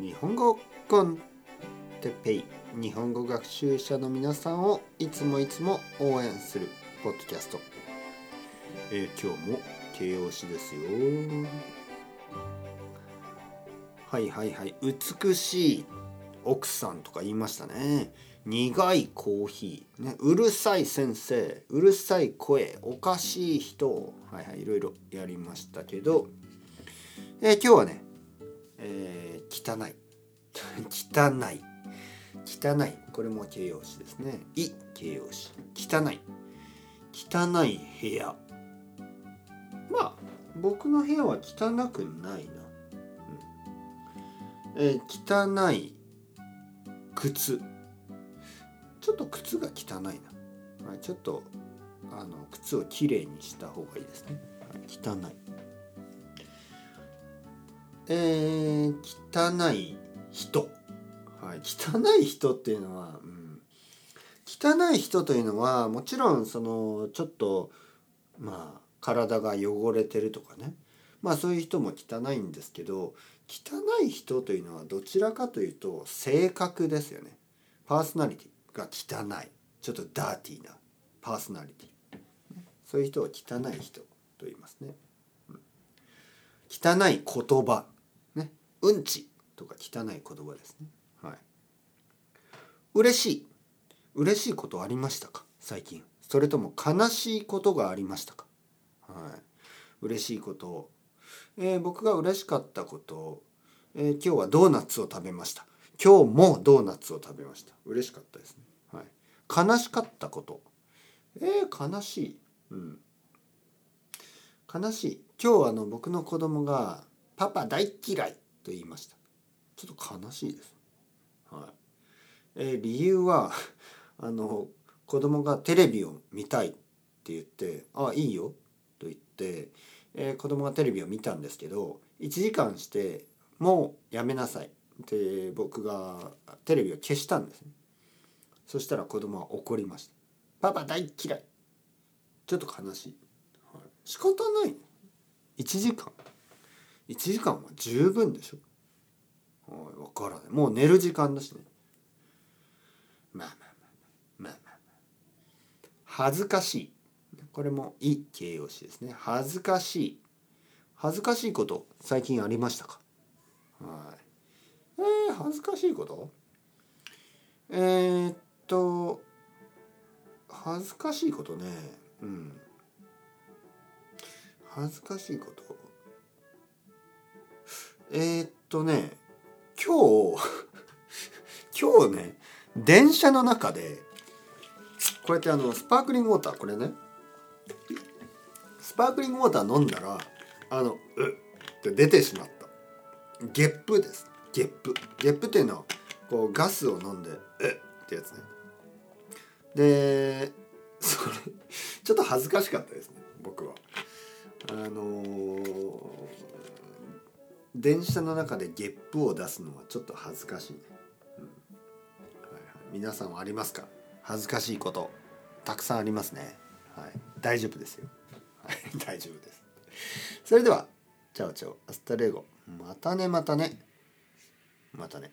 日本語コンテペイ日本語学習者の皆さんをいつもいつも応援するポッドキャスト、えー今日も形容詞ですよ。はいはいはい。美しい奥さんとか言いましたね。苦いコーヒー、ね、うるさい先生うるさい声おかしい人。はいはいいろいろやりましたけど、えー今日はね、えー汚い。汚い。汚い。これも形容詞ですね。い。形容詞。汚い。汚い部屋。まあ僕の部屋は汚くないな、うん。えー汚い靴。ちょっと靴が汚いな、はい、ちょっとあの靴をきれいにした方がいいですね、汚い。えー、汚い人、はい、汚い人っていうのは、うん、汚い人というのはもちろんそのちょっとまあ体が汚れてるとかね。まあそういう人も汚いんですけど汚い人というのはどちらかというと性格ですよね。パーソナリティ。が汚い。ちょっとダーティーな。パーソナリティ。そういう人を汚い人と言いますね、うん。汚い言葉。ねうんちとか汚い言葉ですね。はい。嬉しい。嬉しいことありましたか？最近。それとも悲しいことがありましたか？はい。嬉しいこと。をえー僕が嬉しかったこと、えー今日はドーナツを食べました。今日もドーナツを食べました。嬉しかったですね、はい、悲しかったこと。えー悲しい、うん、悲しい。今日あの僕の子供が「パパ大嫌い」と言いました。ちょっと悲しいです、はい。えー理由は あの子供がテレビを見たいって言って「あいいよ」と言ってえー子供がテレビを見たんですけど1時間して「もうやめなさい」って僕がテレビを消したんですね。そしたら子供は怒りました「パパ大嫌い」ちょっと悲しい、はい、仕方ない1時間。1時間は十分でしょ。はい分からない。もう寝る時間だしね。まあまあまあまあまあまあ。恥ずかしい。これもいい形容詞ですね。恥ずかしい。恥ずかしいこと最近ありましたか？はい。えー、恥ずかしいこと？えー、っと恥ずかしいことね。うん。恥ずかしいこと。えー、っとね今日 今日ね電車の中でこうやってあのスパークリングウォーターこれねスパークリングウォーター飲んだらあのうっって出てしまった。ゲップです。ゲップ。ゲップっていうのはこうガスを飲んでうっってやつね。でそれちょっと恥ずかしかったですね僕は。あのー電車の中でゲップを出すのはちょっと恥ずかしいね、うん。はいはい、皆さんはありますか？恥ずかしいことたくさんありますね、はい、大丈夫ですよ、はい、大丈夫です。それではチャオチャオ。アスタレゴ。またねまたね。またね。